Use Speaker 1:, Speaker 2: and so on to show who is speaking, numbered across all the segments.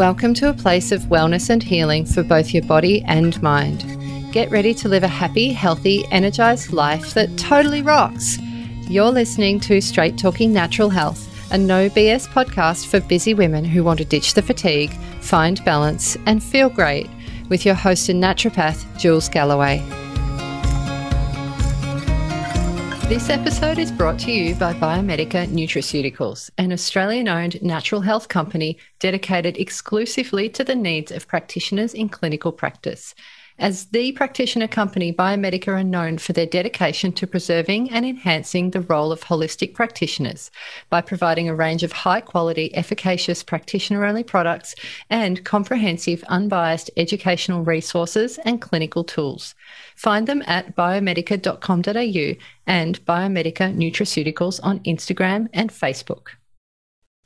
Speaker 1: Welcome to a place of wellness and healing for both your body and mind. Get ready to live a happy, healthy, energized life that totally rocks. You're listening to Straight Talking Natural Health, a no BS podcast for busy women who want to ditch the fatigue, find balance, and feel great, with your host and naturopath, Jules Galloway. This episode is brought to you by Biomedica Nutraceuticals, an Australian owned natural health company dedicated exclusively to the needs of practitioners in clinical practice. As the practitioner company, Biomedica are known for their dedication to preserving and enhancing the role of holistic practitioners by providing a range of high quality, efficacious practitioner only products and comprehensive, unbiased educational resources and clinical tools. Find them at biomedica.com.au and Biomedica Nutraceuticals on Instagram and Facebook.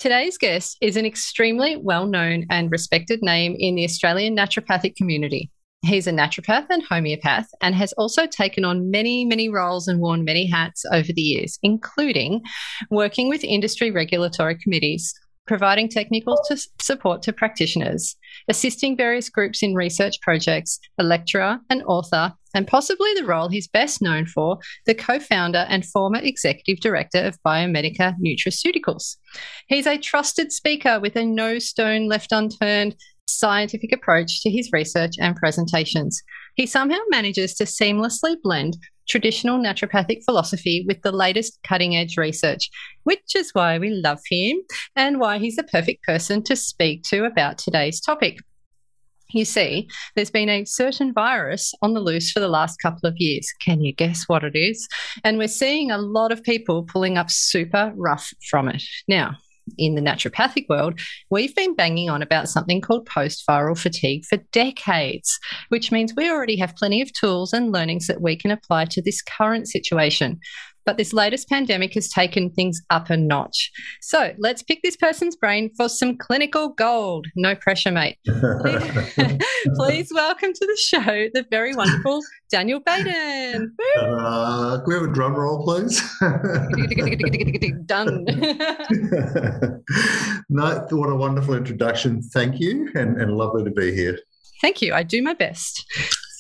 Speaker 1: Today's guest is an extremely well known and respected name in the Australian naturopathic community. He's a naturopath and homeopath and has also taken on many, many roles and worn many hats over the years, including working with industry regulatory committees, providing technical to support to practitioners, assisting various groups in research projects, a lecturer, an author, and possibly the role he's best known for, the co founder and former executive director of Biomedica Nutraceuticals. He's a trusted speaker with a no stone left unturned scientific approach to his research and presentations. He somehow manages to seamlessly blend traditional naturopathic philosophy with the latest cutting edge research, which is why we love him and why he's the perfect person to speak to about today's topic. You see, there's been a certain virus on the loose for the last couple of years. Can you guess what it is? And we're seeing a lot of people pulling up super rough from it. Now, in the naturopathic world, we've been banging on about something called post viral fatigue for decades, which means we already have plenty of tools and learnings that we can apply to this current situation. But this latest pandemic has taken things up a notch. So let's pick this person's brain for some clinical gold. No pressure, mate. Please, welcome to the show the very wonderful Daniel Baden.
Speaker 2: Uh, can we have a drum roll, please?
Speaker 1: Done.
Speaker 2: no, what a wonderful introduction. Thank you, and, and lovely to be here.
Speaker 1: Thank you. I do my best.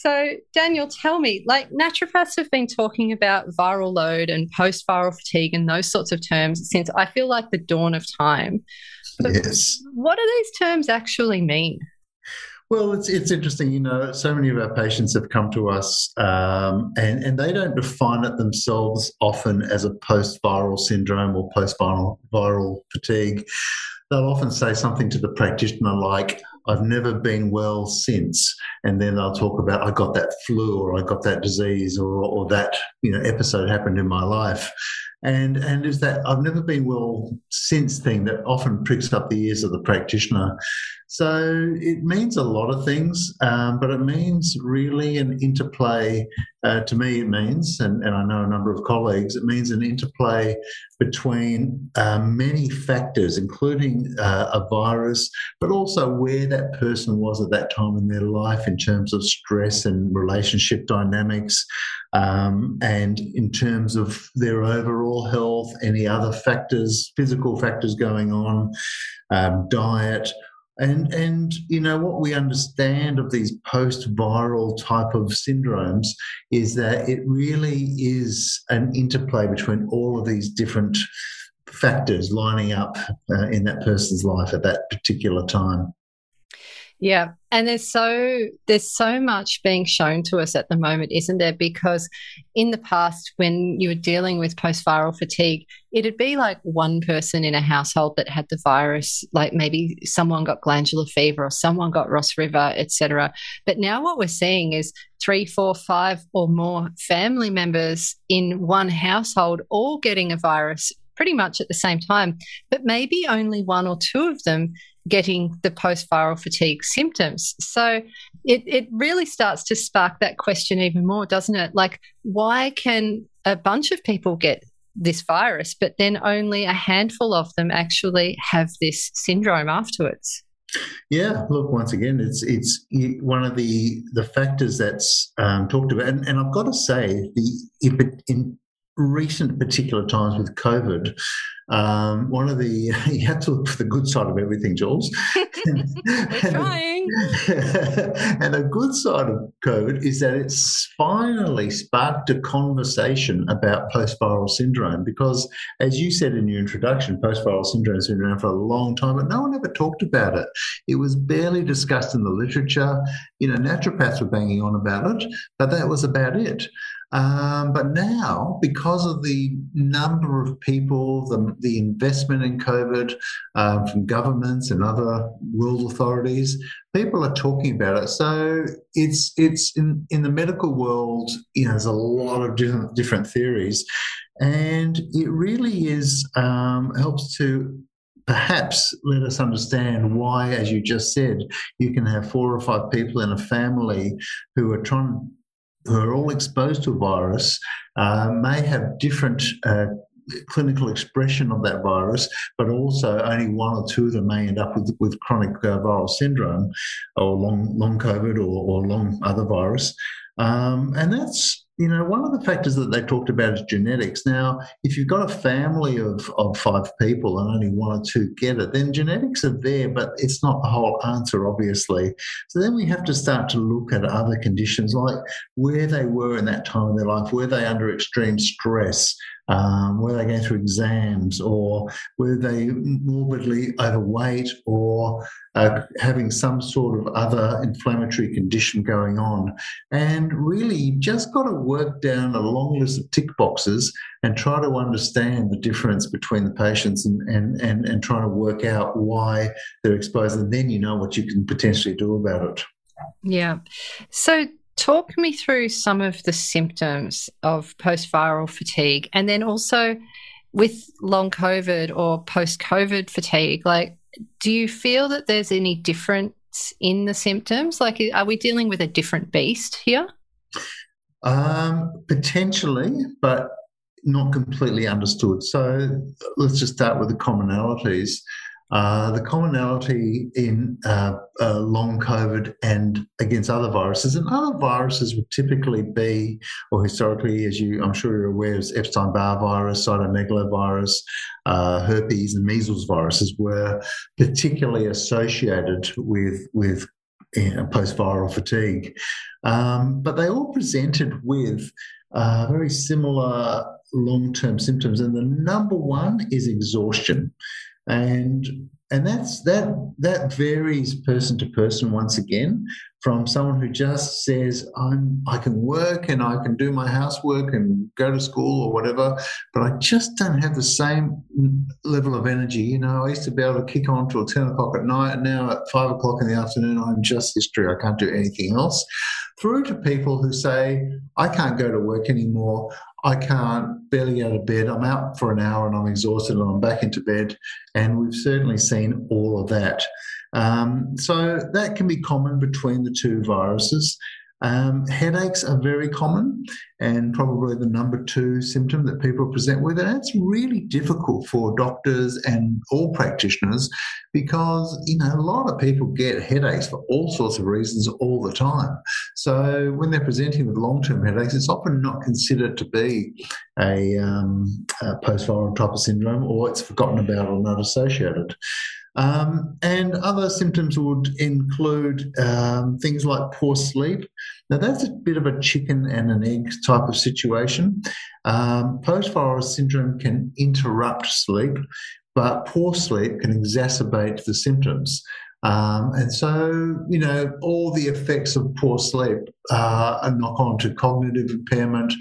Speaker 1: So, Daniel, tell me, like naturopaths have been talking about viral load and post viral fatigue and those sorts of terms since I feel like the dawn of time.
Speaker 2: But yes.
Speaker 1: What do these terms actually mean?
Speaker 2: Well, it's it's interesting. You know, so many of our patients have come to us, um, and and they don't define it themselves often as a post-viral syndrome or post-viral viral fatigue. They'll often say something to the practitioner like, I've never been well since. And then they'll talk about, I got that flu or I got that disease or, or that, you know, episode happened in my life. And, and is that I've never been well since thing that often pricks up the ears of the practitioner. So it means a lot of things, um, but it means really an interplay. Uh, to me, it means, and, and, I know a number of colleagues, it means an interplay between uh, many factors, including uh, a virus, but also where that person was at that time in their life in terms of stress and relationship dynamics, um, and in terms of their overall health, any other factors, physical factors going on, um, diet and and you know what we understand of these post-viral type of syndromes is that it really is an interplay between all of these different factors lining up uh, in that person's life at that particular time.
Speaker 1: Yeah, and there's so there's so much being shown to us at the moment, isn't there? Because in the past, when you were dealing with post-viral fatigue, it'd be like one person in a household that had the virus, like maybe someone got glandular fever or someone got Ross River, etc. But now what we're seeing is three, four, five, or more family members in one household all getting a virus pretty much at the same time, but maybe only one or two of them getting the post viral fatigue symptoms. So it, it really starts to spark that question even more, doesn't it? Like, why can a bunch of people get this virus, but then only a handful of them actually have this syndrome afterwards?
Speaker 2: Yeah, look, once again, it's it's one of the the factors that's um, talked about, and, and I've got to say, the if it in recent particular times with COVID, um, one of the you have to look for the good side of everything, Jules.
Speaker 1: We're trying.
Speaker 2: and a good side of COVID is that it's finally sparked a conversation about post-viral syndrome because, as you said in your introduction, post-viral syndrome has been around for a long time, but no one ever talked about it. It was barely discussed in the literature. You know, naturopaths were banging on about it, but that was about it. Um, but now, because of the number of people, the, the investment in COVID um, from governments and other world authorities, people are talking about it. So it's it's in, in the medical world, you know, there's a lot of different different theories, and it really is um, helps to perhaps let us understand why, as you just said, you can have four or five people in a family who are trying who are all exposed to a virus uh, may have different uh, clinical expression of that virus, but also only one or two of them may end up with, with chronic uh, viral syndrome or long, long COVID or, or long other virus. Um, and that's you know, one of the factors that they talked about is genetics. Now, if you've got a family of, of five people and only one or two get it, then genetics are there, but it's not the whole answer, obviously. So then we have to start to look at other conditions like where they were in that time of their life. Were they under extreme stress? Um, were they going through exams or were they morbidly overweight or uh, having some sort of other inflammatory condition going on? And really, just got to work down a long list of tick boxes and try to understand the difference between the patients and, and, and, and trying to work out why they're exposed. And then you know what you can potentially do about it.
Speaker 1: Yeah. So talk me through some of the symptoms of post viral fatigue and then also with long COVID or post COVID fatigue. Like, do you feel that there's any difference in the symptoms? Like, are we dealing with a different beast here?
Speaker 2: Um, potentially, but not completely understood. So let's just start with the commonalities. Uh, the commonality in uh, uh, long COVID and against other viruses, and other viruses would typically be, or historically, as you, I'm sure you're aware, is Epstein-Barr virus, cytomegalovirus, uh, herpes, and measles viruses were particularly associated with with know, post-viral fatigue, um, but they all presented with uh, very similar long-term symptoms, and the number one is exhaustion and and that's that that varies person to person once again from someone who just says i'm i can work and i can do my housework and go to school or whatever but i just don't have the same level of energy you know i used to be able to kick on till 10 o'clock at night now at 5 o'clock in the afternoon i'm just history i can't do anything else through to people who say i can't go to work anymore I can't barely get out of bed. I'm out for an hour and I'm exhausted and I'm back into bed. And we've certainly seen all of that. Um, so that can be common between the two viruses. Um, headaches are very common and probably the number two symptom that people present with. And it's really difficult for doctors and all practitioners because, you know, a lot of people get headaches for all sorts of reasons all the time. So when they're presenting with long term headaches, it's often not considered to be a, um, a post viral type of syndrome or it's forgotten about or not associated. Um, and other symptoms would include um, things like poor sleep. Now, that's a bit of a chicken and an egg type of situation. Um, Post viral syndrome can interrupt sleep, but poor sleep can exacerbate the symptoms. Um, and so, you know, all the effects of poor sleep uh, knock on to cognitive impairment,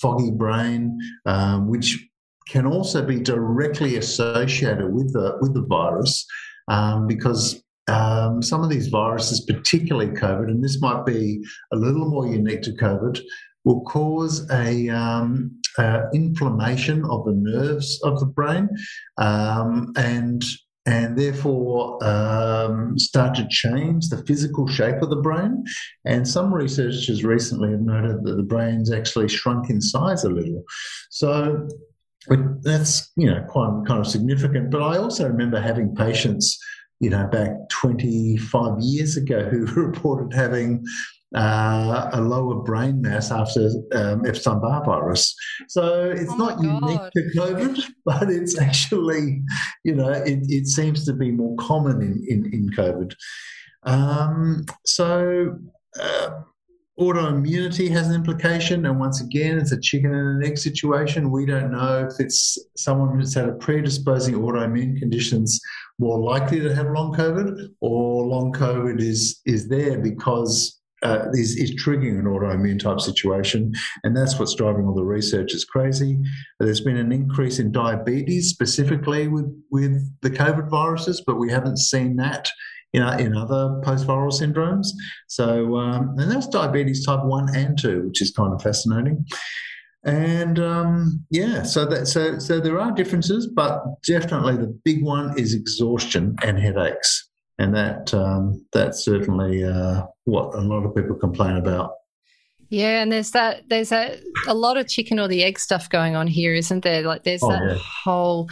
Speaker 2: foggy brain, um, which can also be directly associated with the with the virus um, because um, some of these viruses, particularly COVID, and this might be a little more unique to COVID, will cause a um, uh, inflammation of the nerves of the brain, um, and and therefore um, start to change the physical shape of the brain. And some researchers recently have noted that the brain's actually shrunk in size a little. So but that's you know quite kind of significant. But I also remember having patients you know, back 25 years ago who reported having uh, a lower brain mass after um, Epstein-Barr virus. So it's oh not unique to COVID, but it's actually, you know, it, it seems to be more common in, in, in COVID. Um, so uh, autoimmunity has an implication, and once again, it's a chicken and an egg situation. We don't know if it's someone who's had a predisposing autoimmune conditions more likely to have long COVID, or long COVID is is there because uh, is, is triggering an autoimmune type situation, and that's what's driving all the research. It's crazy. There's been an increase in diabetes specifically with with the COVID viruses, but we haven't seen that in, in other post-viral syndromes. So, um, and that's diabetes type one and two, which is kind of fascinating. And um, yeah, so that so so there are differences, but definitely the big one is exhaustion and headaches and that um, that's certainly uh, what a lot of people complain about.
Speaker 1: Yeah, and there's that there's that a lot of chicken or the egg stuff going on here, isn't there? Like there's oh, that yeah. whole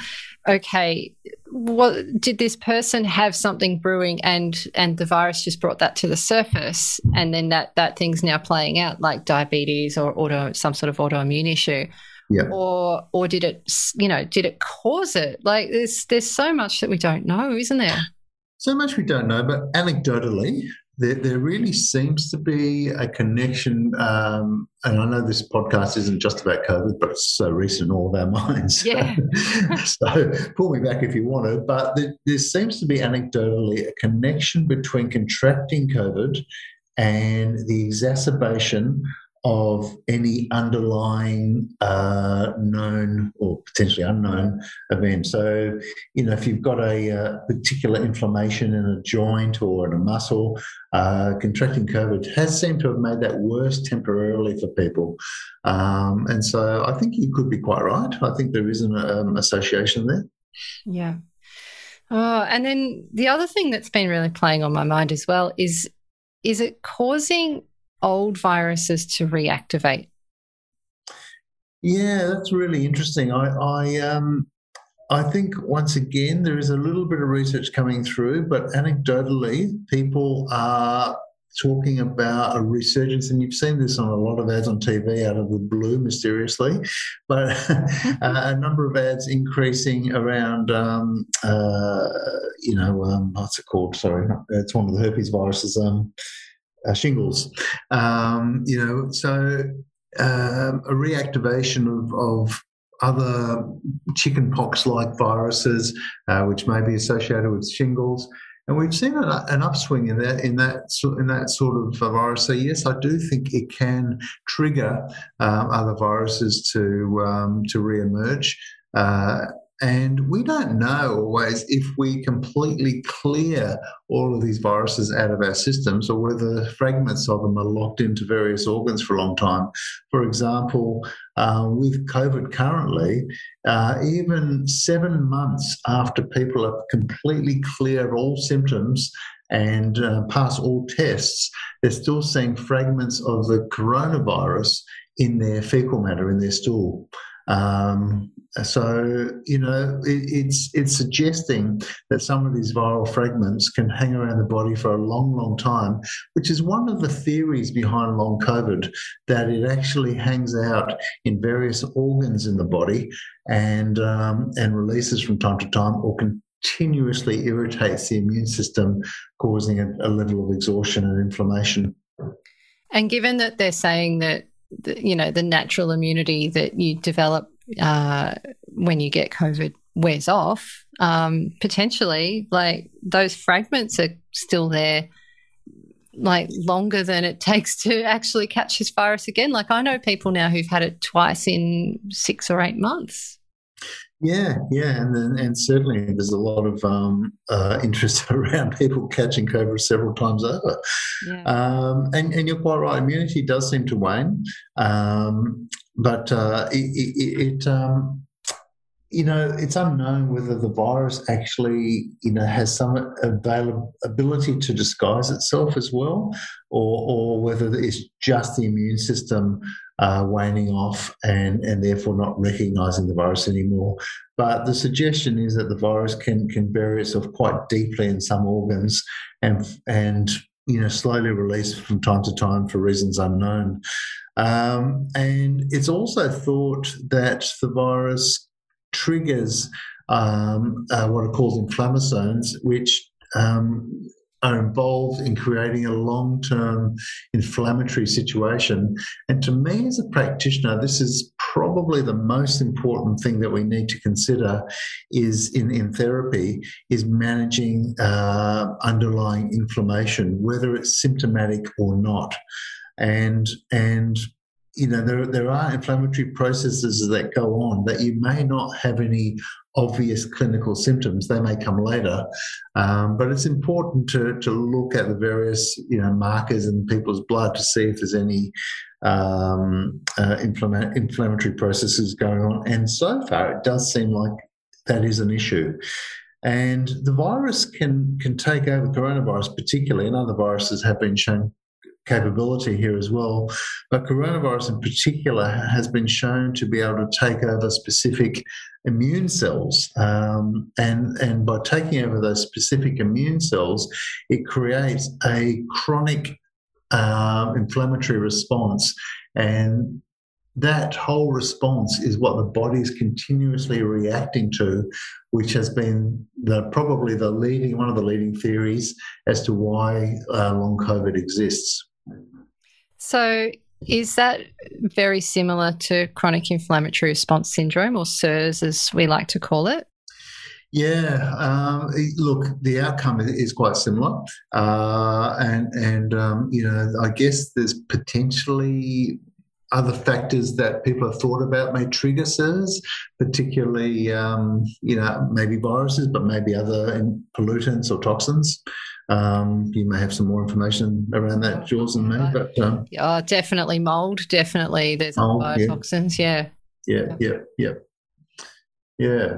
Speaker 1: okay, what did this person have something brewing and and the virus just brought that to the surface and then that that thing's now playing out like diabetes or auto some sort of autoimmune issue.
Speaker 2: Yeah.
Speaker 1: Or or did it you know, did it cause it? Like there's there's so much that we don't know, isn't there?
Speaker 2: So much we don't know, but anecdotally, there, there really seems to be a connection. Um, and I know this podcast isn't just about COVID, but it's so recent in all of our minds.
Speaker 1: Yeah.
Speaker 2: so pull me back if you want to. But there, there seems to be anecdotally a connection between contracting COVID and the exacerbation of any underlying uh, known or potentially unknown event. So, you know, if you've got a, a uh, particular inflammation in a joint or in a muscle, uh, contracting COVID has seemed to have made that worse temporarily for people. Um, and so I think you could be quite right. I think there is an um, association there.
Speaker 1: Yeah. Oh, and then the other thing that's been really playing on my mind as well is is it causing old viruses to reactivate?
Speaker 2: Yeah, that's really interesting. I, I, um, I think once again there is a little bit of research coming through, but anecdotally, people are talking about a resurgence, and you've seen this on a lot of ads on TV out of the blue, mysteriously, but a number of ads increasing around, um, uh, you know, um, what's it called? Sorry, it's one of the herpes viruses. Um, uh, shingles. Um, you know, so um, a reactivation of, of other chickenpox like viruses, uh, which may be associated with shingles. And we've seen an, upswing in that in that in that sort of virus. So yes, I do think it can trigger um, other viruses to um, to reemerge. Uh, and we don't know always if we completely clear all of these viruses out of our systems or whether fragments of them are locked into various organs for a long time. For example, uh, with COVID currently, uh, even seven months after people are completely clear of all symptoms and uh, pass all tests, they're still seeing fragments of the coronavirus in their fecal matter, in their stool. Um, so you know, it, it's it's suggesting that some of these viral fragments can hang around the body for a long, long time, which is one of the theories behind long COVID that it actually hangs out in various organs in the body and um, and releases from time to time or continuously irritates the immune system, causing a, a level of exhaustion and inflammation.
Speaker 1: And given that they're saying that the, you know the natural immunity that you develop uh, when you get COVID wears off, um, potentially like those fragments are still there like longer than it takes to actually catch this virus again. Like I know people now who've had it twice in six or eight months.
Speaker 2: Yeah, yeah, and and certainly there's a lot of um, uh, interest around people catching COVID several times over. Yeah. Um, and, and you're quite right, immunity does seem to wane, um, but uh, it, it, it um, you know, it's unknown whether the virus actually, you know, has some ability to disguise itself as well, or, or whether it's just the immune system uh, waning off and, and therefore not recognizing the virus anymore. But the suggestion is that the virus can can bury itself quite deeply in some organs and and you know slowly release from time to time for reasons unknown. Um, and it's also thought that the virus triggers um, uh, what are called inflammasomes, which um, are involved in creating a long term inflammatory situation. And to me, as a practitioner, this is probably the most important thing that we need to consider is in, in therapy is managing uh, underlying inflammation, whether it's symptomatic or not. And, and you know, there, there are inflammatory processes that go on that you may not have any obvious clinical symptoms. They may come later, um, but it's important to, to look at the various you know markers in people's blood to see if there's any um, uh, inflama- inflammatory processes going on. And so far, it does seem like that is an issue. And the virus can can take over coronavirus, particularly, and other viruses have been shown capability here as well. But coronavirus in particular has been shown to be able to take over specific immune cells. Um, and, and by taking over those specific immune cells, it creates a chronic uh, inflammatory response. And that whole response is what the body is continuously reacting to, which has been the probably the leading one of the leading theories as to why uh, long COVID exists.
Speaker 1: So, is that very similar to chronic inflammatory response syndrome, or CIRS as we like to call it?
Speaker 2: Yeah, um, look, the outcome is quite similar, uh, and and um, you know, I guess there's potentially other factors that people have thought about may trigger CIRS, particularly um, you know maybe viruses, but maybe other pollutants or toxins. Um, you may have some more information around that, Jules and me. But um,
Speaker 1: yeah, definitely mold. Definitely, there's mold, biotoxins.
Speaker 2: Yeah. Yeah, yeah, yeah, yeah.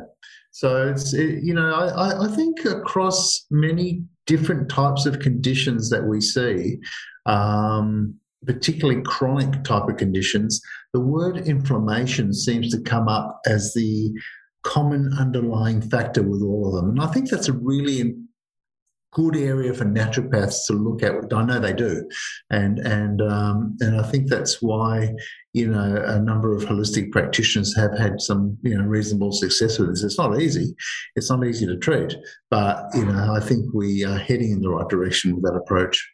Speaker 2: So it's it, you know I, I think across many different types of conditions that we see, um, particularly chronic type of conditions, the word inflammation seems to come up as the common underlying factor with all of them, and I think that's a really good area for naturopaths to look at. I know they do, and and um, and I think that's why you know a number of holistic practitioners have had some you know reasonable success with this. It's not easy. It's not easy to treat, but you know I think we are heading in the right direction with that approach.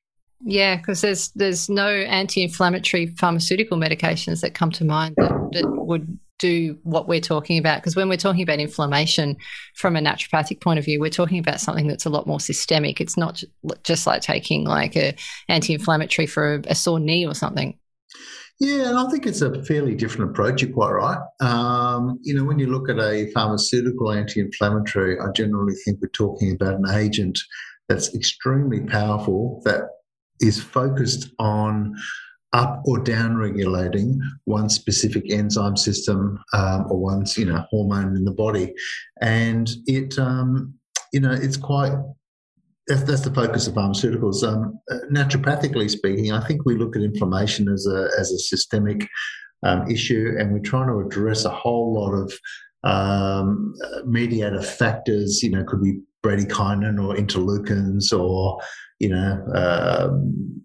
Speaker 1: Yeah, because there's there's no anti-inflammatory pharmaceutical medications that come to mind that, that would do what we're talking about. Because when we're talking about inflammation from a naturopathic point of view, we're talking about something that's a lot more systemic. It's not just like taking like a anti-inflammatory for a, a sore knee or something.
Speaker 2: Yeah, and I think it's a fairly different approach. You're quite right. Um, you know, when you look at a pharmaceutical anti-inflammatory, I generally think we're talking about an agent that's extremely powerful that is focused on up or down regulating one specific enzyme system um, or one you know hormone in the body, and it um, you know it's quite that's, that's the focus of pharmaceuticals. Um, naturopathically speaking, I think we look at inflammation as a as a systemic um, issue, and we're trying to address a whole lot of um, mediator factors. You know, could be bradykinin or interleukins or you know um,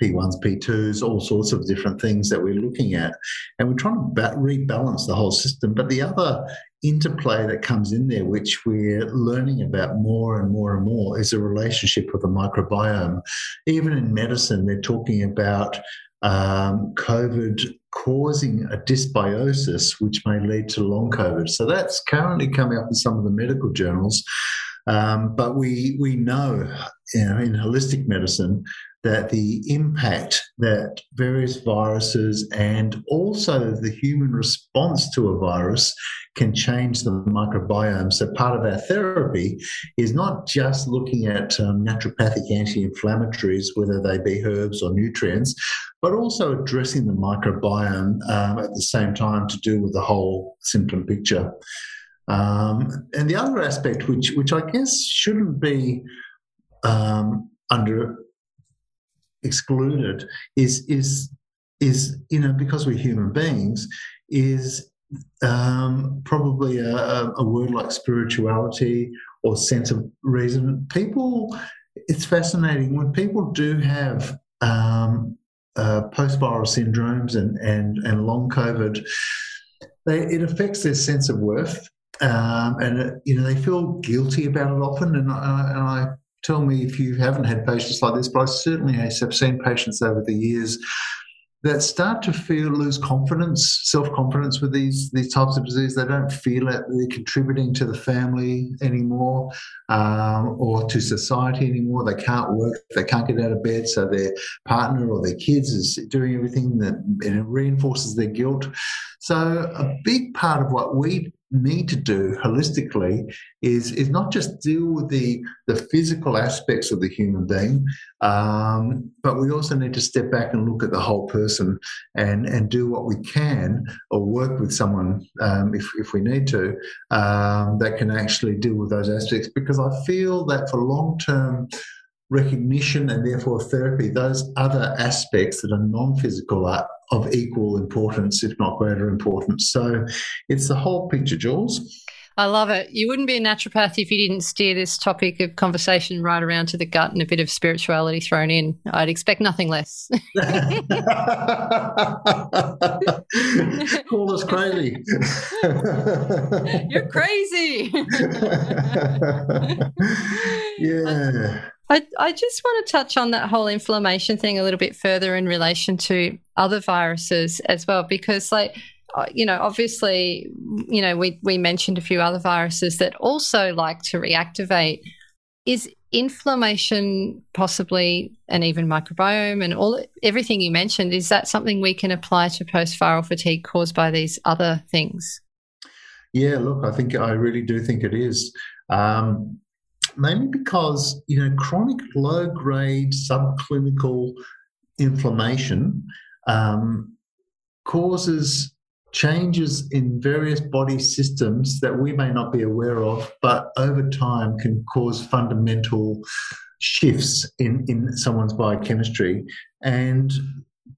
Speaker 2: P1s, P2s, all sorts of different things that we're looking at. And we're trying to ba- rebalance the whole system. But the other interplay that comes in there, which we're learning about more and more and more, is a relationship with the microbiome. Even in medicine, they're talking about um, COVID causing a dysbiosis, which may lead to long COVID. So that's currently coming up in some of the medical journals. Um, but we we know, you know, in holistic medicine that the impact that various viruses and also the human response to a virus can change the microbiome. So, part of our therapy is not just looking at um, naturopathic anti inflammatories, whether they be herbs or nutrients, but also addressing the microbiome um, at the same time to do with the whole symptom picture. Um, and the other aspect, which, which I guess shouldn't be um, under excluded is is is you know because we're human beings is um, probably a, a, word like spirituality or sense of reason. People, it's fascinating when people do have um, uh, post-viral syndromes and and and long COVID. They, it affects their sense of worth, um, and it, you know they feel guilty about it often. And I, and I tell me if you haven't had patients like this, but I certainly have seen patients over the years that start to feel lose confidence, self confidence with these these types of disease. They don't feel it they're contributing to the family anymore um, or to society anymore. They can't work, they can't get out of bed, so their partner or their kids is doing everything that and it reinforces their guilt. So a big part of what we need to do holistically is is not just deal with the the physical aspects of the human being, um, but we also need to step back and look at the whole person and and do what we can or work with someone um, if if we need to um, that can actually deal with those aspects. Because I feel that for long term recognition and therefore therapy, those other aspects that are non physical are of equal importance, if not greater importance. So it's the whole picture, Jules.
Speaker 1: I love it. You wouldn't be a naturopath if you didn't steer this topic of conversation right around to the gut and a bit of spirituality thrown in. I'd expect nothing less.
Speaker 2: Call us crazy.
Speaker 1: You're crazy.
Speaker 2: yeah.
Speaker 1: I, I just want to touch on that whole inflammation thing a little bit further in relation to other viruses as well, because, like, uh, you know, obviously, you know, we, we mentioned a few other viruses that also like to reactivate. Is inflammation possibly, and even microbiome and all everything you mentioned, is that something we can apply to post viral fatigue caused by these other things?
Speaker 2: Yeah, look, I think I really do think it is. Um, mainly because you know chronic low grade subclinical inflammation um, causes changes in various body systems that we may not be aware of, but over time can cause fundamental shifts in, in someone's biochemistry. And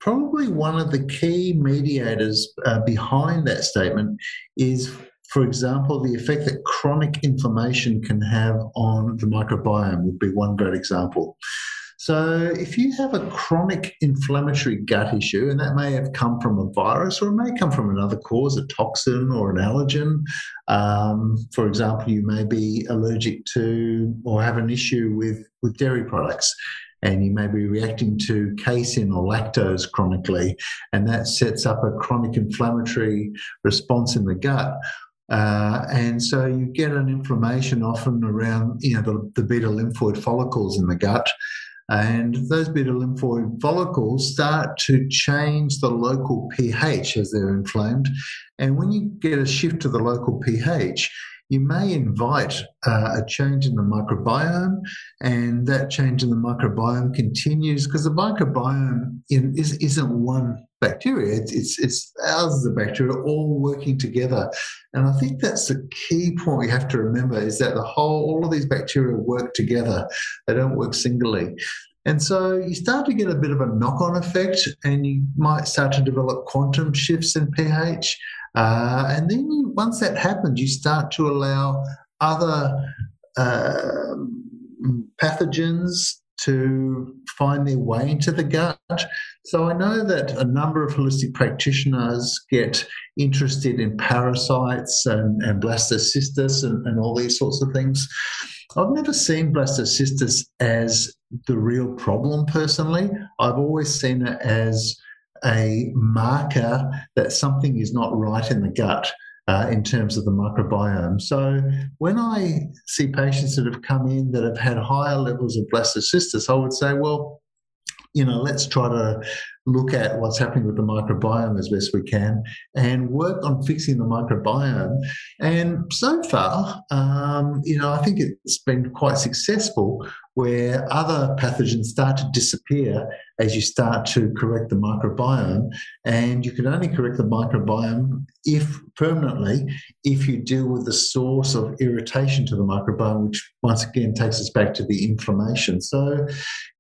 Speaker 2: probably one of the key mediators uh, behind that statement is for example, the effect that chronic inflammation can have on the microbiome would be one great example. So, if you have a chronic inflammatory gut issue, and that may have come from a virus or it may come from another cause, a toxin or an allergen. Um, for example, you may be allergic to or have an issue with, with dairy products and you may be reacting to casein or lactose chronically, and that sets up a chronic inflammatory response in the gut. Uh, and so you get an inflammation often around you know the, the beta lymphoid follicles in the gut and those beta lymphoid follicles start to change the local pH as they're inflamed. And when you get a shift to the local pH, you may invite uh, a change in the microbiome, and that change in the microbiome continues because the microbiome in, is, isn't one bacteria. It's, it's, it's thousands of bacteria all working together. And I think that's the key point we have to remember is that the whole, all of these bacteria work together. They don't work singly. And so you start to get a bit of a knock on effect, and you might start to develop quantum shifts in pH. Uh, and then you, once that happens, you start to allow other uh, pathogens to find their way into the gut. So I know that a number of holistic practitioners get interested in parasites and, and blastocystis and, and all these sorts of things. I've never seen blastocystis as the real problem personally. I've always seen it as a marker that something is not right in the gut. uh, in terms of the microbiome. So when I see patients that have come in that have had higher levels of blastocystis, I would say, well, you know, let's try to look at what's happening with the microbiome as best we can and work on fixing the microbiome. And so far, um, you know, I think it's been quite successful where other pathogens start to disappear as you start to correct the microbiome. And you can only correct the microbiome if permanently if you deal with the source of irritation to the microbiome, which once again takes us back to the inflammation. So,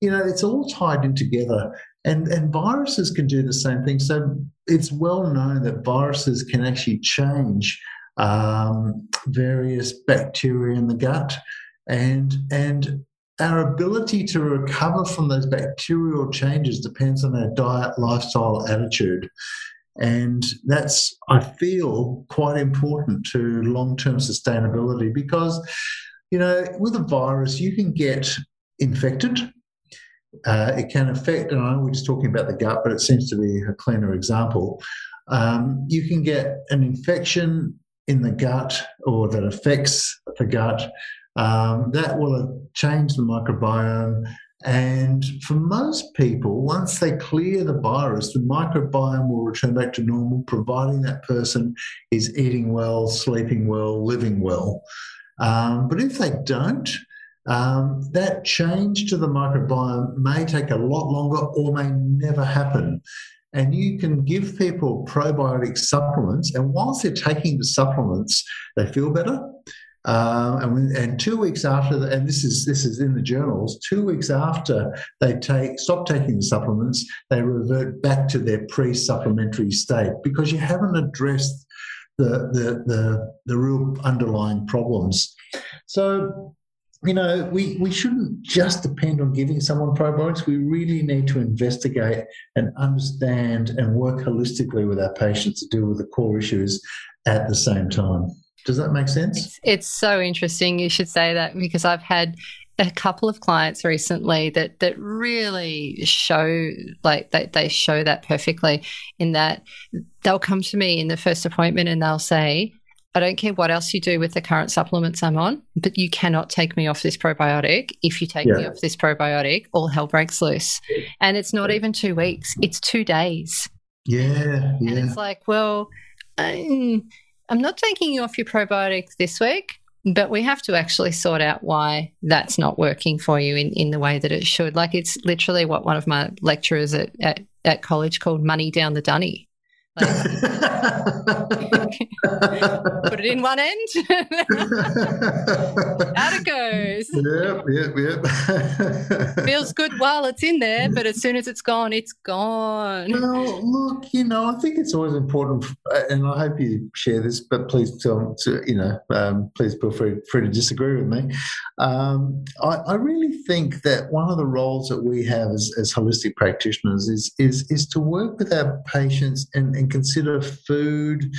Speaker 2: you know, it's all tied in together. And, and viruses can do the same thing. So it's well known that viruses can actually change um, various bacteria in the gut. And, and our ability to recover from those bacterial changes depends on our diet, lifestyle, attitude. And that's, I feel, quite important to long term sustainability because, you know, with a virus, you can get infected uh, it can affect, and I know we're just talking about the gut, but it seems to be a cleaner example. Um, you can get an infection in the gut or that affects the gut. Um, that will change the microbiome. And for most people, once they clear the virus, the microbiome will return back to normal, providing that person is eating well, sleeping well, living well. Um, but if they don't, um, that change to the microbiome may take a lot longer or may never happen. And you can give people probiotic supplements, and whilst they're taking the supplements, they feel better. Uh, and, when, and, two weeks after, the, and this is this is in the journals. Two weeks after they take stop taking the supplements, they revert back to their pre-supplementary state because you haven't addressed the the the, the real underlying problems. So you know, we, we shouldn't just depend on giving someone probiotics. We really need to investigate and understand and work holistically with our patients to deal with the core issues at the same time. Does that make sense?
Speaker 1: It's, it's so interesting. You should say that because I've had a couple of clients recently that that really show like they, they show that perfectly in that they'll come to me in the first appointment and they'll say I don't care what else you do with the current supplements I'm on, but you cannot take me off this probiotic. If you take yeah. me off this probiotic, all hell breaks loose. And it's not even two weeks, it's two days.
Speaker 2: Yeah.
Speaker 1: yeah. And it's like, well, I'm, I'm not taking you off your probiotic this week, but we have to actually sort out why that's not working for you in, in the way that it should. Like it's literally what one of my lecturers at, at, at college called money down the dunny. Like, put it in one end. Out it goes.
Speaker 2: Yep, yep,
Speaker 1: yep. Feels good while it's in there, but as soon as it's gone, it's gone.
Speaker 2: Well, look, you know, I think it's always important, and I hope you share this, but please tell, you know, um, please feel free, free to disagree with me. Um, I, I, really think that one of the roles that we have as, as holistic practitioners is, is, is to work with our patients and, and and consider food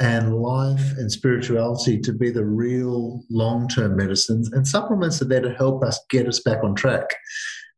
Speaker 2: and life and spirituality to be the real long term medicines, and supplements are there to help us get us back on track.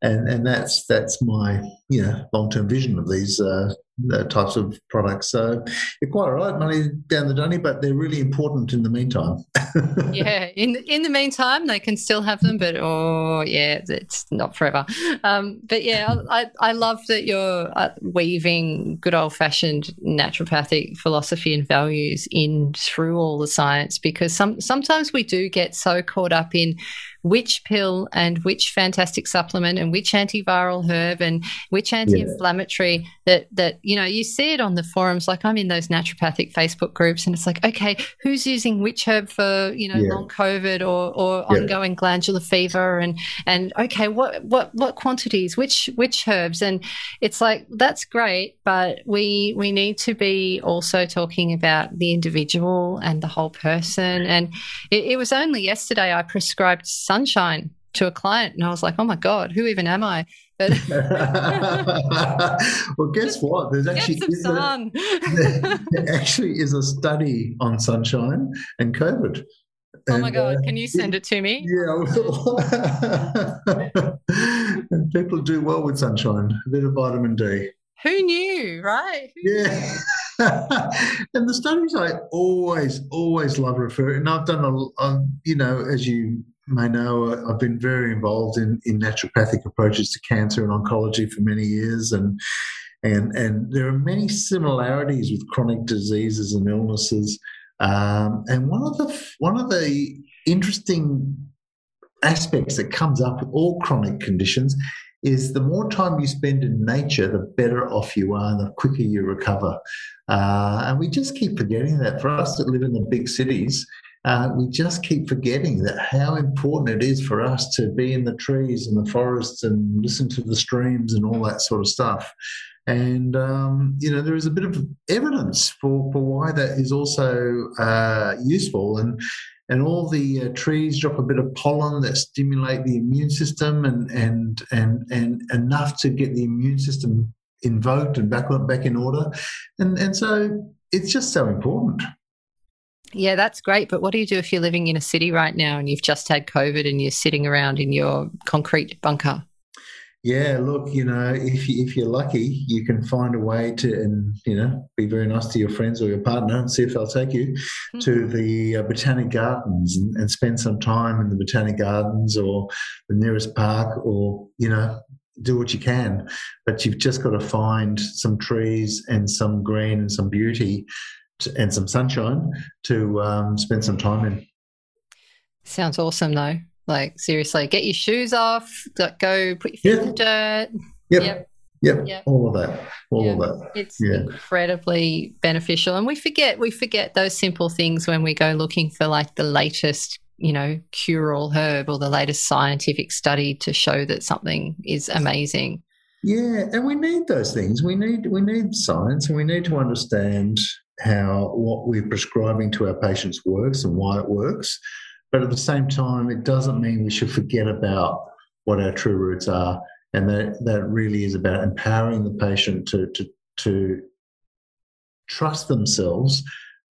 Speaker 2: And, and that's that's my you know long term vision of these uh, uh, types of products. So you're quite right, money down the dunny, but they're really important in the meantime.
Speaker 1: yeah, in in the meantime, they can still have them, but oh yeah, it's not forever. Um, but yeah, I, I love that you're uh, weaving good old fashioned naturopathic philosophy and values in through all the science because some sometimes we do get so caught up in which pill and which fantastic supplement and which antiviral herb and which anti-inflammatory yeah. that that you know you see it on the forums like i'm in those naturopathic facebook groups and it's like okay who's using which herb for you know yeah. long covid or or yeah. ongoing glandular fever and and okay what what what quantities which which herbs and it's like that's great but we we need to be also talking about the individual and the whole person and it, it was only yesterday i prescribed some sunshine to a client. And I was like, oh my God, who even am I? But
Speaker 2: well, guess what? There's actually is a, there actually is a study on sunshine and COVID.
Speaker 1: Oh my God, uh, can you send it to me?
Speaker 2: Yeah, people do well with sunshine, a bit of vitamin D.
Speaker 1: Who knew, right?
Speaker 2: Who yeah. and the studies I always, always love referring, and I've done a, a, you know, as you may know, I've been very involved in, in naturopathic approaches to cancer and oncology for many years, and and and there are many similarities with chronic diseases and illnesses. Um, and one of the one of the interesting aspects that comes up with all chronic conditions is the more time you spend in nature, the better off you are and the quicker you recover. Uh, and we just keep forgetting that. For us that live in the big cities, uh, we just keep forgetting that how important it is for us to be in the trees and the forests and listen to the streams and all that sort of stuff. And um, you know there is a bit of evidence for, for why that is also uh, useful. And and all the uh, trees drop a bit of pollen that stimulate the immune system and and and and enough to get the immune system invoked and back back in order and and so it's just so important
Speaker 1: yeah that's great but what do you do if you're living in a city right now and you've just had covid and you're sitting around in your concrete bunker
Speaker 2: yeah, look, you know, if you, if you're lucky, you can find a way to, and you know, be very nice to your friends or your partner and see if they'll take you mm-hmm. to the uh, botanic gardens and, and, spend some time in the botanic gardens or the nearest park, or you know, do what you can. But you've just got to find some trees and some green and some beauty and some sunshine to um, spend some time in.
Speaker 1: Sounds awesome, though. Like seriously, get your shoes off, go put your feet in the dirt.
Speaker 2: Yep. yep. Yep, yep, all of that, all of that.
Speaker 1: It's yeah. incredibly beneficial, and we forget we forget those simple things when we go looking for like the latest, you know, cure-all herb or the latest scientific study to show that something is amazing.
Speaker 2: Yeah, and we need those things. We need we need science, and we need to understand how what we're prescribing to our patients works and why it works. But at the same time, it doesn't mean we should forget about what our true roots are. And that, that really is about empowering the patient to, to, to trust themselves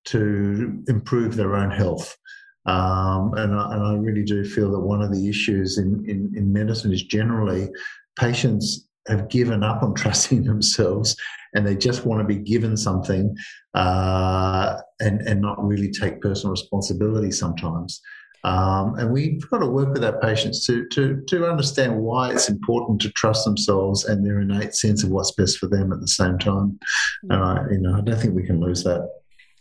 Speaker 2: to improve their own health. Um, and, I, and I really do feel that one of the issues in, in, in medicine is generally patients have given up on trusting themselves and they just want to be given something uh, and, and not really take personal responsibility sometimes. Um, and we've got to work with our patients to, to, to understand why it's important to trust themselves and their innate sense of what's best for them at the same time. And I, you know, I don't think we can lose that.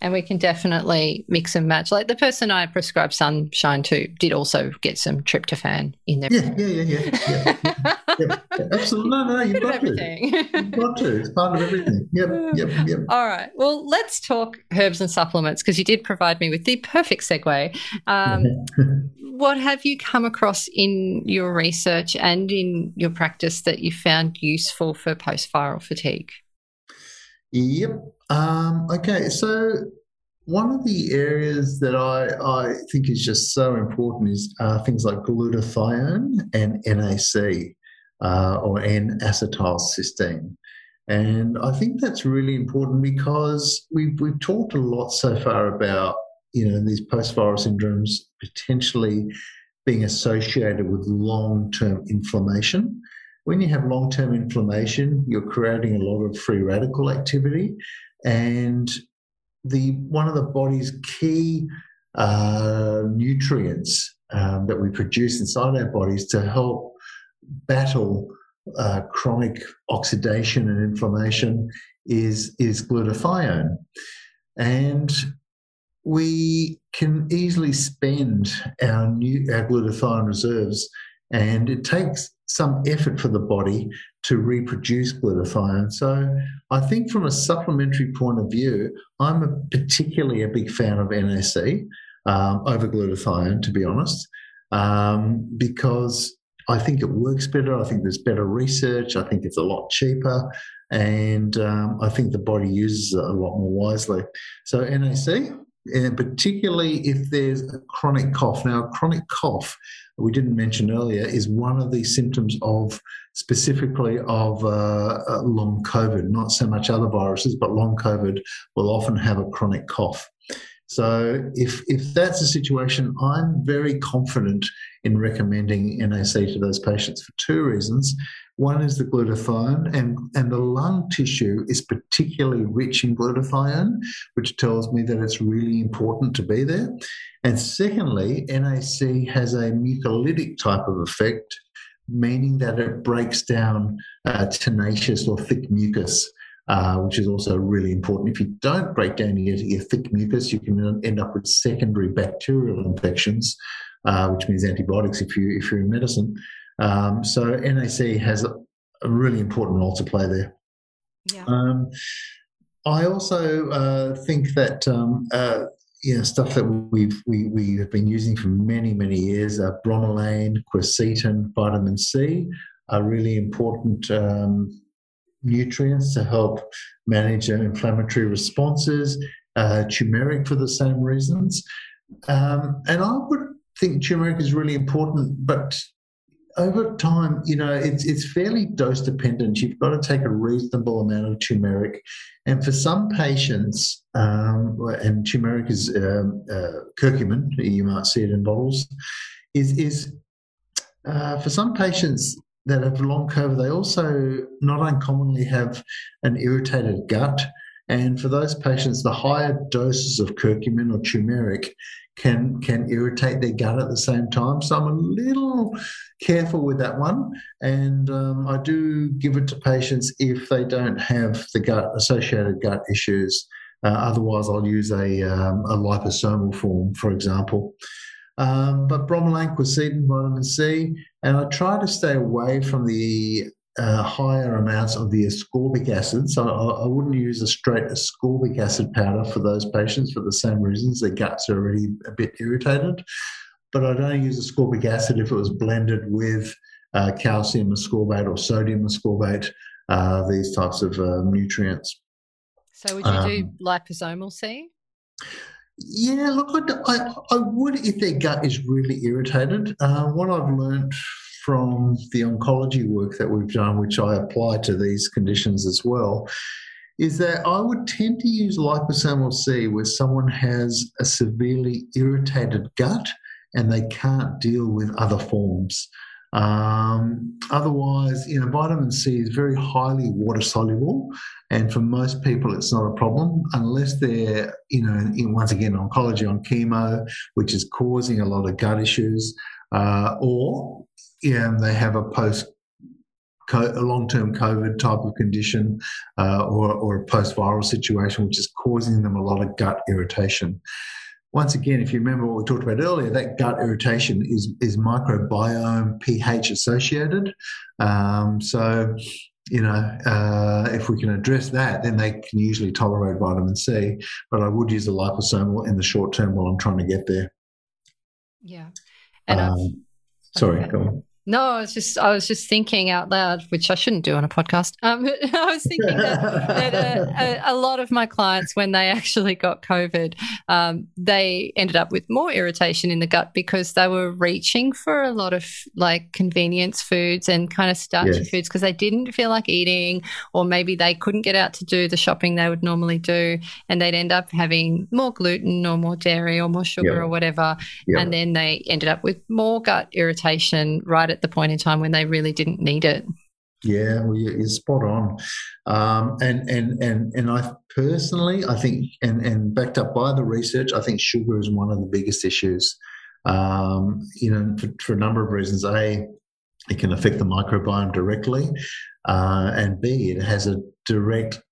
Speaker 1: And we can definitely mix and match. Like the person I prescribed sunshine to did also get some tryptophan in there.
Speaker 2: Yeah, yeah, yeah, yeah. yeah, yeah, yeah absolutely. No, no, you've got everything. to. You've got to. It's part of everything. Yep, yep, yep.
Speaker 1: All right. Well, let's talk herbs and supplements because you did provide me with the perfect segue. Um, what have you come across in your research and in your practice that you found useful for post viral fatigue?
Speaker 2: Yep. Um, okay. So one of the areas that I, I think is just so important is uh, things like glutathione and NAC uh, or N-acetylcysteine. And I think that's really important because we've, we've talked a lot so far about, you know, these post-viral syndromes potentially being associated with long-term inflammation. When you have long term inflammation, you're creating a lot of free radical activity. And the one of the body's key uh, nutrients um, that we produce inside our bodies to help battle uh, chronic oxidation and inflammation is is glutathione, and we can easily spend our new our glutathione reserves, and it takes some effort for the body to reproduce glutathione. So I think from a supplementary point of view, I'm a particularly a big fan of NAC um, over glutathione, to be honest, um, because I think it works better. I think there's better research. I think it's a lot cheaper. And um, I think the body uses it a lot more wisely. So NAC, and particularly if there's a chronic cough. Now, a chronic cough, we didn't mention earlier, is one of the symptoms of specifically of uh, uh, long COVID. Not so much other viruses, but long COVID will often have a chronic cough. So if if that's a situation, I'm very confident in recommending NAC to those patients for two reasons. One is the glutathione, and, and the lung tissue is particularly rich in glutathione, which tells me that it's really important to be there. And secondly, NAC has a mucolytic type of effect, meaning that it breaks down uh, tenacious or thick mucus uh, which is also really important. If you don't break down your, your, thick mucus, you can end up with secondary bacterial infections, uh, which means antibiotics if you if you're in medicine. Um, so NAC has a, a, really important role to play there. Yeah. Um, I also uh, think that um, uh, you know, stuff that we've we, we have been using for many many years, uh, bromelain, quercetin, vitamin C, are really important um, nutrients to help manage inflammatory responses, uh, turmeric for the same reasons. Um, and I would think turmeric is really important, but over time, you know, it's it's fairly dose dependent. You've got to take a reasonable amount of turmeric, and for some patients, um, and turmeric is um, uh, curcumin. You might see it in bottles. Is is uh, for some patients, that have long COVID, they also not uncommonly have an irritated gut. And for those patients, the higher doses of curcumin or turmeric can can irritate their gut at the same time. So I'm a little careful with that one, and um, I do give it to patients if they don't have the gut associated gut issues. Uh, otherwise, I'll use a, um, a liposomal form, for example. Um, but bromelain, quercetin, vitamin C, and I try to stay away from the uh, higher amounts of the ascorbic acid. So I, I, wouldn't use a straight ascorbic acid powder for those patients for the same reasons. Their guts are already a bit irritated. But I'd only use ascorbic acid if it was blended with uh, calcium ascorbate or sodium ascorbate, uh, these types of uh, nutrients.
Speaker 1: So would you um, do liposomal C?
Speaker 2: Yeah, look, I, I, would if their gut is really irritated. Uh, what I've learned from the oncology work that we've done, which I apply to these conditions as well, is that I would tend to use liposomal C where someone has a severely irritated gut and they can't deal with other forms. Um, otherwise, you know, vitamin C is very highly water soluble, and for most people, it's not a problem unless they're, you know, in, once again, oncology on chemo, which is causing a lot of gut issues, uh, or yeah, they have a post a long-term COVID type of condition uh, or, or, a post-viral situation, which is causing them a lot of gut irritation once again, if you remember what we talked about earlier, that gut irritation is is microbiome pH associated. Um, so, you know, uh, if we can address that, then they can usually tolerate vitamin C. But I would use a liposomal in the short term while I'm trying to get there.
Speaker 1: Yeah,
Speaker 2: and um, sorry, go on.
Speaker 1: No, I was just I was just thinking out loud, which I shouldn't do on a podcast. Um, I was thinking that, that a, a, a, lot of my clients, when they actually got COVID, um, they ended up with more irritation in the gut because they were reaching for a lot of like convenience foods and kind of starchy yes. foods because they didn't feel like eating, or maybe they couldn't get out to do the shopping they would normally do, and they'd end up having more gluten or more dairy or more sugar or whatever, and then they ended up with more gut irritation right right the point in time when they really didn't need it.
Speaker 2: Yeah, well, you're spot on, um, and and and and I personally, I think, and and backed up by the research, I think sugar is one of the biggest issues. Um, you know, for, for, a number of reasons. A, it can affect the microbiome directly, uh, and B, it has a direct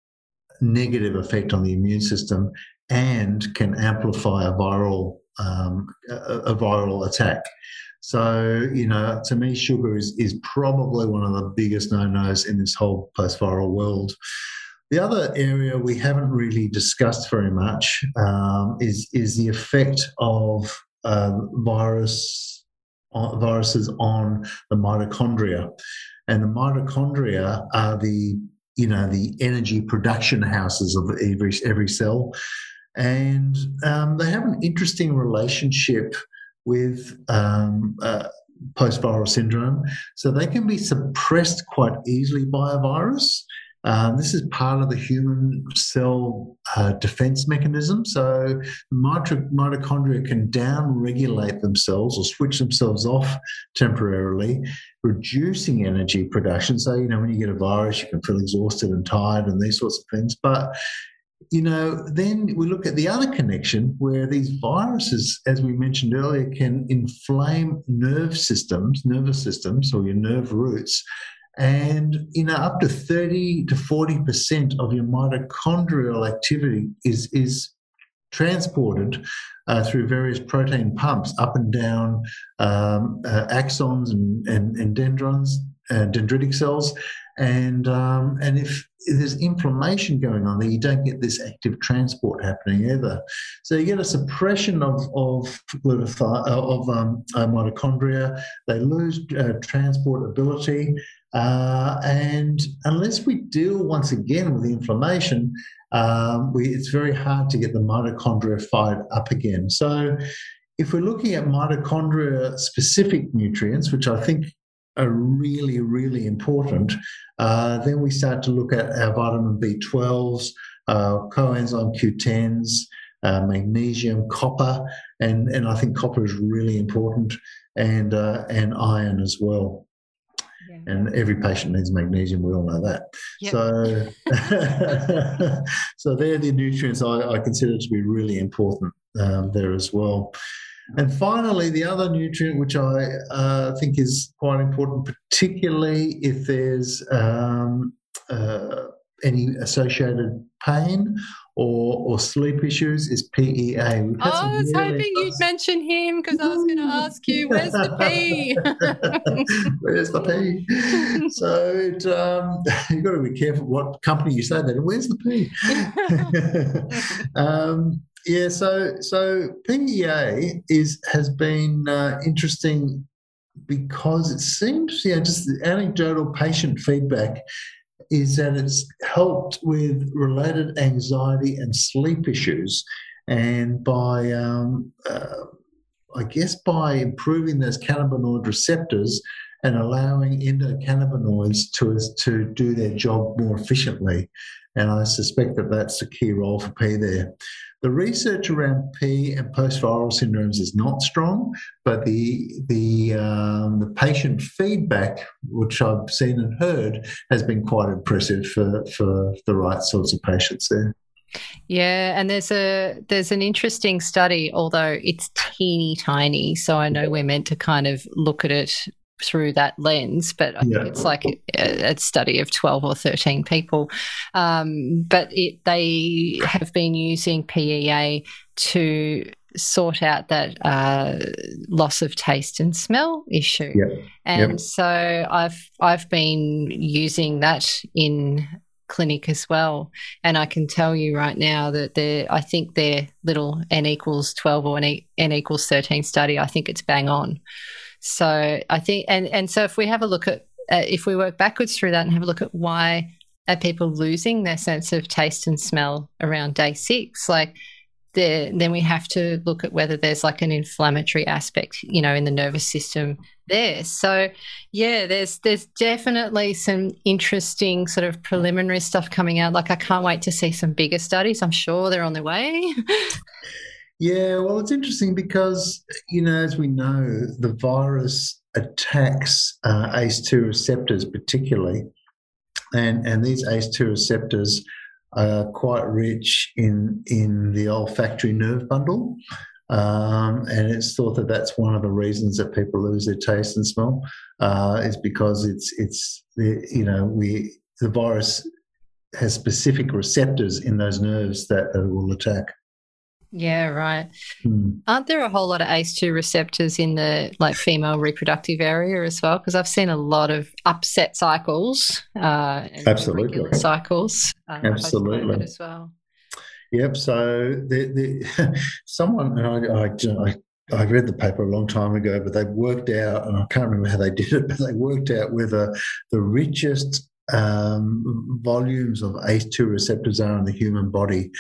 Speaker 2: negative effect on the immune system and can amplify a viral um, a, a viral attack. So, you know, to me, sugar is, is probably one of the biggest no nos in this whole post viral world. The other area we haven't really discussed very much um, is, is the effect of uh, virus, uh, viruses on the mitochondria. And the mitochondria are the you know the energy production houses of every every cell, and um, they have an interesting relationship with um, uh, post viral syndrome. So they can be suppressed quite easily by a virus. Um, this is part of the human cell uh, defense mechanism. So, mitochondria can down regulate themselves or switch themselves off temporarily, reducing energy production. So, you know, when you get a virus, you can feel exhausted and tired and these sorts of things. But you know, then we look at the other connection where these viruses, as we mentioned earlier, can inflame nerve systems, nervous systems, or your nerve roots. And, you know, up to 30 to 40% of your mitochondrial activity is, is transported uh, through various protein pumps up and down um, uh, axons and, and, and dendrons, uh, dendritic cells. And, um, and if there's inflammation going on there, you don't get this active transport happening either. So you get a suppression of of uh, of um, uh, mitochondria. They lose uh, transport ability, uh, and unless we deal once again with the inflammation, um, we, it's very hard to get the mitochondria fired up again. So if we're looking at mitochondria specific nutrients, which I think are really, really important. Uh, then we start to look at our vitamin B12s, uh, coenzyme Q10s, uh, magnesium, copper, and, and I think copper is really important, and uh, and iron as well. Yeah. And every patient needs magnesium. We all know that. Yep. So, so they're the nutrients I, I, consider to be really important um, there as well. And finally, the other nutrient, which I uh, think is quite important, particularly if there's um, uh, any associated pain or, or sleep issues, is PEA.
Speaker 1: Oh, I was really hoping you'd mention him because I was going to ask you, where's the P?
Speaker 2: where's the P? So it, um, you've got to be careful what company you say that. Where's the P? um, yeah, so so PEA is has been uh, interesting because it seems, know, just the anecdotal patient feedback is that it's helped with related anxiety and sleep issues, and by um, uh, I guess by improving those cannabinoid receptors and allowing endocannabinoids to to do their job more efficiently, and I suspect that that's the key role for P there. The research around P and post-viral syndromes is not strong, but the the um, the patient feedback, which I've seen and heard, has been quite impressive for for the right sorts of patients there.
Speaker 1: Yeah, and there's a there's an interesting study, although it's teeny tiny. So I know we're meant to kind of look at it through that lens, but I yeah. think it's like a, a, study of 12 or 13 people. Um, but it, they have been using PEA to sort out that uh, loss of taste and smell issue. And yep. so I've I've been using that in clinic as well. And I can tell you right now that they I think their little n equals 12 or n, n equals 13 study, I think it's bang on. So I think, and and so if we have a look at, uh, if we work backwards through that and have a look at why are people losing their sense of taste and smell around day six, like then we have to look at whether there's like an inflammatory aspect, you know, in the nervous system there. So, yeah, there's there's definitely some interesting sort of preliminary stuff coming out. Like I can't wait to see some bigger studies. I'm sure they're on their way.
Speaker 2: Yeah, well, it's interesting because, you know, as we know, the virus attacks uh, ACE2 receptors particularly. And, and these ACE2 receptors are quite rich in, in the olfactory nerve bundle. Um, and it's thought that that's one of the reasons that people lose their taste and smell uh, is because it's it's you know we the virus has specific receptors in those nerves that, that will attack.
Speaker 1: Yeah, right. Hmm. Aren't there a whole lot of ACE2 receptors in the like female reproductive area as well? Because I've seen a lot of upset cycles, uh,
Speaker 2: absolutely
Speaker 1: cycles,
Speaker 2: uh, absolutely
Speaker 1: as well.
Speaker 2: Yep. So the, the someone I, I, I read the paper a long time ago, but they worked out, and I can't remember how they did it, but they worked out whether the richest um, volumes of ACE2 receptors are in the human body.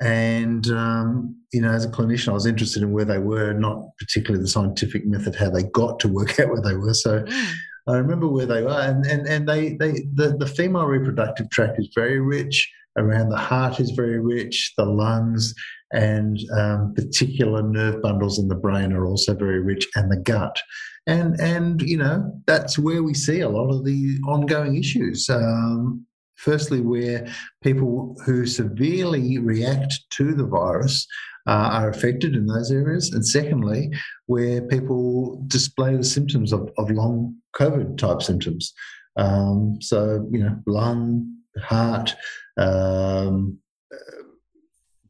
Speaker 2: And, um, you know, as a clinician, I was interested in where they were, not particularly the scientific method, how they got to work out where they were. So mm. I remember where they were, and and, and they, they the, the female reproductive tract is very rich. Around the heart is very rich. The lungs and um, particular nerve bundles in the brain are also very rich, and the gut. And and you know that's where we see a lot of the ongoing issues. Um, firstly, where people who severely react to the virus uh, are affected in those areas. And secondly, where people display the symptoms of, of long COVID type symptoms. Um, so, you know, lung, heart, um,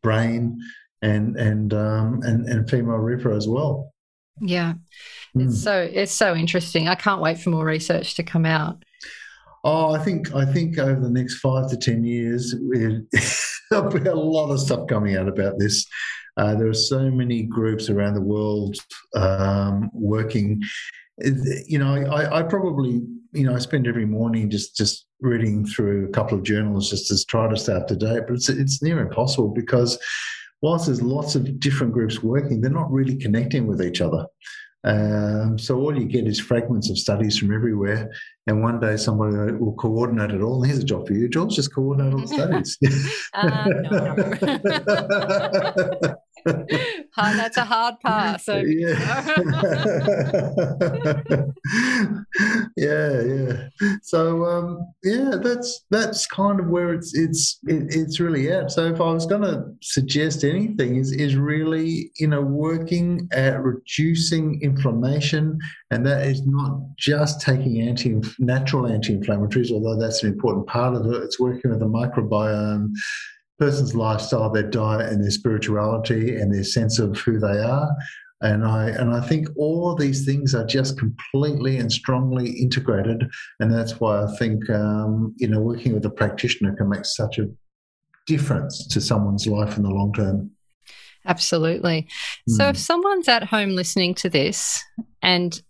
Speaker 2: brain, and and um, and and female repro as well.
Speaker 1: Yeah, it's so it's so interesting. I can't wait for more research to come out.
Speaker 2: Oh, I think I think over the next five to ten years, there'll be a lot of stuff coming out about this. Uh, there are so many groups around the world um, working. You know, I, I, probably, you know, I spend every morning just just reading through a couple of journals just to try to stay up to date. But it's it's near impossible because whilst there's lots of different groups working, they're not really connecting with each other. Um, so all you get is fragments of studies from everywhere, and one day somebody will coordinate it all. And here's a job for you, Jules: just coordinate all the studies. uh,
Speaker 1: no. That's a hard pass. So.
Speaker 2: Yeah. yeah, yeah. So um, yeah, that's that's kind of where it's it's it, it's really at. So if I was going to suggest anything, is is really you know working at reducing inflammation, and that is not just taking anti natural anti-inflammatories, although that's an important part of it. It's working with the microbiome person's lifestyle, their diet, and their spirituality, and their sense of who they are. And I and I think all of these things are just completely and strongly integrated, and that's why I think um, you know working with a practitioner can make such a difference to someone's life in the long term.
Speaker 1: Absolutely. Mm. So if someone's at home listening to this and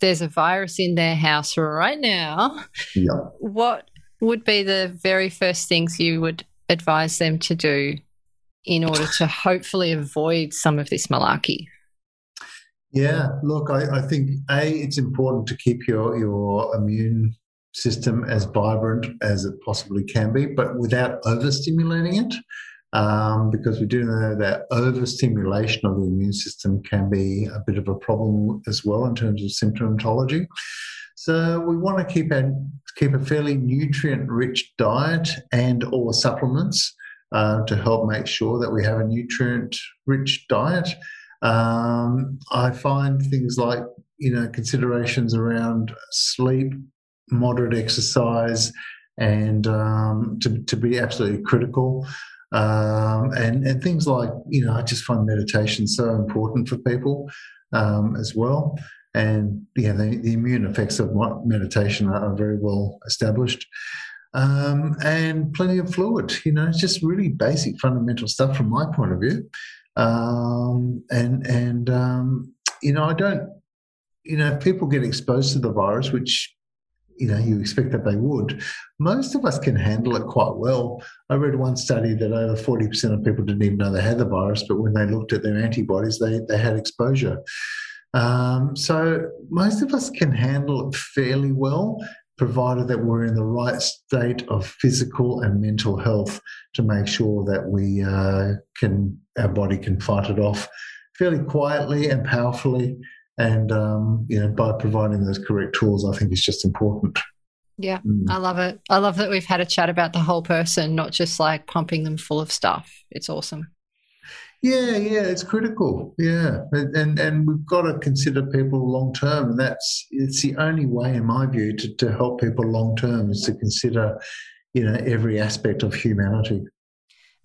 Speaker 1: there's a virus in their house right now,
Speaker 2: yeah.
Speaker 1: what would be the very first things you would advise them to do in order to hopefully avoid some of this malarkey?
Speaker 2: Yeah, look, I, I, think a it's important to keep your your immune system as vibrant as it possibly can be, but without overstimulating it, um, because we do know that overstimulation of the immune system can be a bit of a problem as well in terms of symptomatology. So we want to keep a keep a fairly nutrient rich diet and or supplements uh, to help make sure that we have a nutrient rich diet. Um, I find things like you know considerations around sleep, moderate exercise, and um, to to be absolutely critical. Um, and and things like you know I just find meditation so important for people um, as well and yeah, the, the immune effects of meditation are, very well established. Um, and plenty of fluid. You know, it's just really basic, fundamental stuff from my point of view. Um, and and um, you know, I don't. You know, if people get exposed to the virus, which you know you expect that they would, most of us can handle it quite well. I read one study that over forty percent of people didn't even know they had the virus, but when they looked at their antibodies, they they had exposure. Um, so most of us can handle it fairly well, provided that we're in the right state of physical and mental health to make sure that we uh, can our body can fight it off fairly quietly and powerfully. And um, you know, by providing those correct tools, I think is just important.
Speaker 1: Yeah, mm. I love it. I love that we've had a chat about the whole person, not just like pumping them full of stuff. It's awesome.
Speaker 2: Yeah, yeah, it's critical. Yeah, and and we've got to consider people long term, and that's it's the only way, in my view, to, to help people long term is to consider, you know, every aspect of humanity.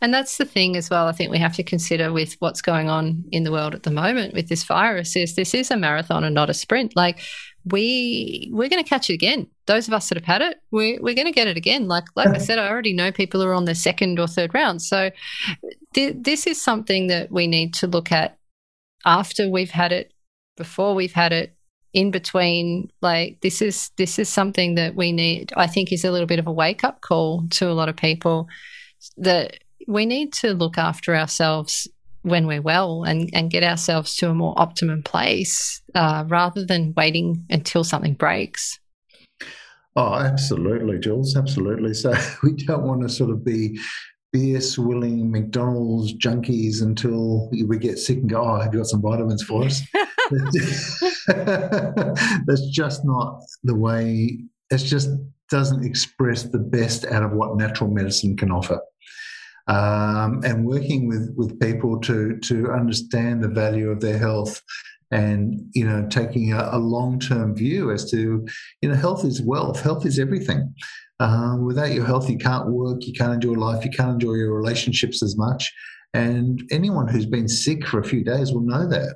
Speaker 1: And that's the thing as well. I think we have to consider with what's going on in the world at the moment with this virus is this is a marathon and not a sprint. Like we we're going to catch it again. Those of us that have had it, we, we're going to get it again. Like like I said, I already know people who are on their second or third round. So th- this is something that we need to look at after we've had it, before we've had it, in between. Like this is this is something that we need. I think is a little bit of a wake up call to a lot of people that we need to look after ourselves when we're well and, and get ourselves to a more optimum place uh, rather than waiting until something breaks.
Speaker 2: Oh, absolutely, Jules. Absolutely. So we don't want to sort of be beer swilling McDonald's junkies until we get sick and go, oh, have you got some vitamins for us? That's just not the way, it just doesn't express the best out of what natural medicine can offer. Um, and working with, with people to, to understand the value of their health and you know taking a, a long-term view as to you know health is wealth health is everything. Um, without your health you can't work you can't enjoy life you can't enjoy your relationships as much. And anyone who's been sick for a few days will know that.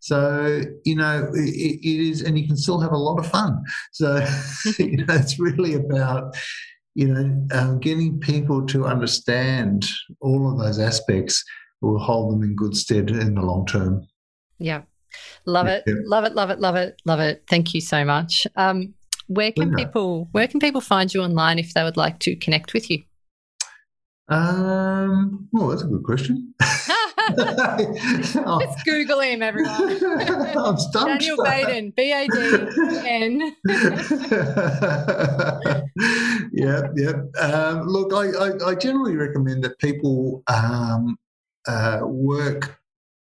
Speaker 2: So you know it, it is and you can still have a lot of fun. So you know it's really about you know um, getting people to understand all of those aspects will hold them in good stead in the long term
Speaker 1: yeah Love it. Yeah. Love it. Love it. Love it. Love it. Thank you so much. Um, where can yeah. people where can people find you online if they would like to connect with you?
Speaker 2: Um, well, that's a good question.
Speaker 1: Let's Google him, everyone. Daniel Baden, B A D N.
Speaker 2: Yeah, yeah. Um, look, I, I, I, generally recommend that people um, uh, work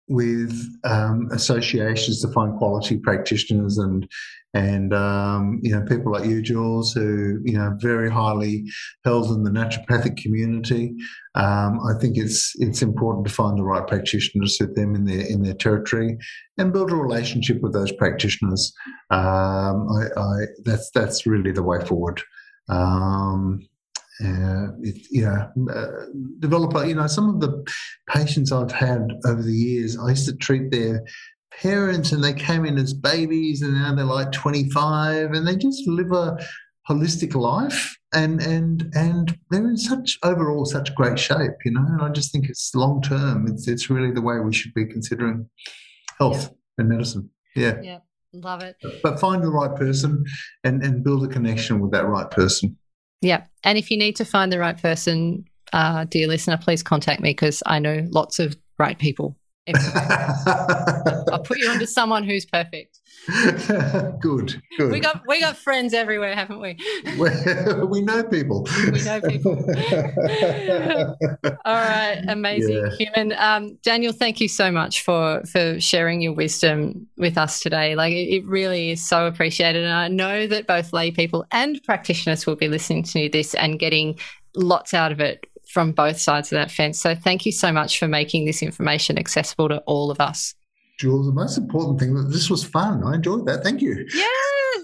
Speaker 2: with um, associations to find quality practitioners and and um, you know people like you, Jules, who you know very highly held in the naturopathic community. Um, I think it's it's important to find the right practitioners to them in their in their territory and build a relationship with those practitioners. Um, I, I, that's that's really the way forward. Um, uh, it, you know, uh, develop you know, some of the patients I've had over the years, I used to treat their parents and they came in as babies and now they're like 25 and they just live a holistic life and and and they're in such overall such great shape you know and i just think it's long term it's it's really the way we should be considering health yeah. and medicine. Yeah.
Speaker 1: Yeah. Love it.
Speaker 2: But find the right person and and build a connection with that right person
Speaker 1: yeah. And if you need to find the right person, uh, dear listener, please contact me because I know lots of right people. I'll put you onto someone who's perfect.
Speaker 2: good, good.
Speaker 1: We got we got friends everywhere, haven't we?
Speaker 2: we know people.
Speaker 1: We know people. All right, amazing yeah. human. Um, Daniel, thank you so much for for sharing your wisdom with us today. Like it, it really is so appreciated, and I know that both lay people and practitioners will be listening to this and getting lots out of it from both sides of that fence. So thank you so much for making this information accessible to all of us.
Speaker 2: Jules, the most important thing that this was fun. I enjoyed that. Thank you.
Speaker 1: Yes.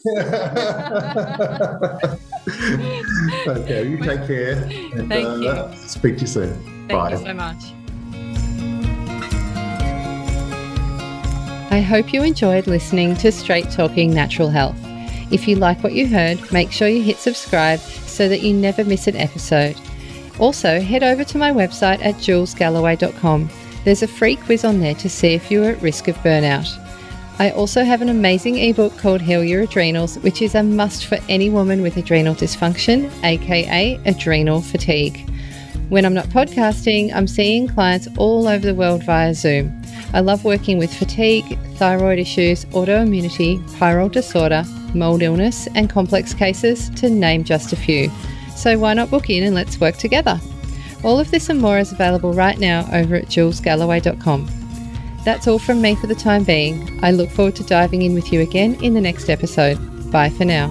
Speaker 2: okay, you take care.
Speaker 1: And, Thank uh, you.
Speaker 2: Speak to you soon.
Speaker 1: Thank Bye. you so much. I hope you enjoyed listening to Straight Talking Natural Health. If you like what you heard, make sure you hit subscribe so that you never miss an episode. Also, head over to my website at julesgalloway.com. There's a free quiz on there to see if you're at risk of burnout. I also have an amazing ebook called Heal Your Adrenals, which is a must for any woman with adrenal dysfunction, aka adrenal fatigue. When I'm not podcasting, I'm seeing clients all over the world via Zoom. I love working with fatigue, thyroid issues, autoimmunity, pyrrole disorder, mold illness, and complex cases, to name just a few. So why not book in and let's work together? All of this and more is available right now over at julesgalloway.com. That's all from me for the time being. I look forward to diving in with you again in the next episode. Bye for now.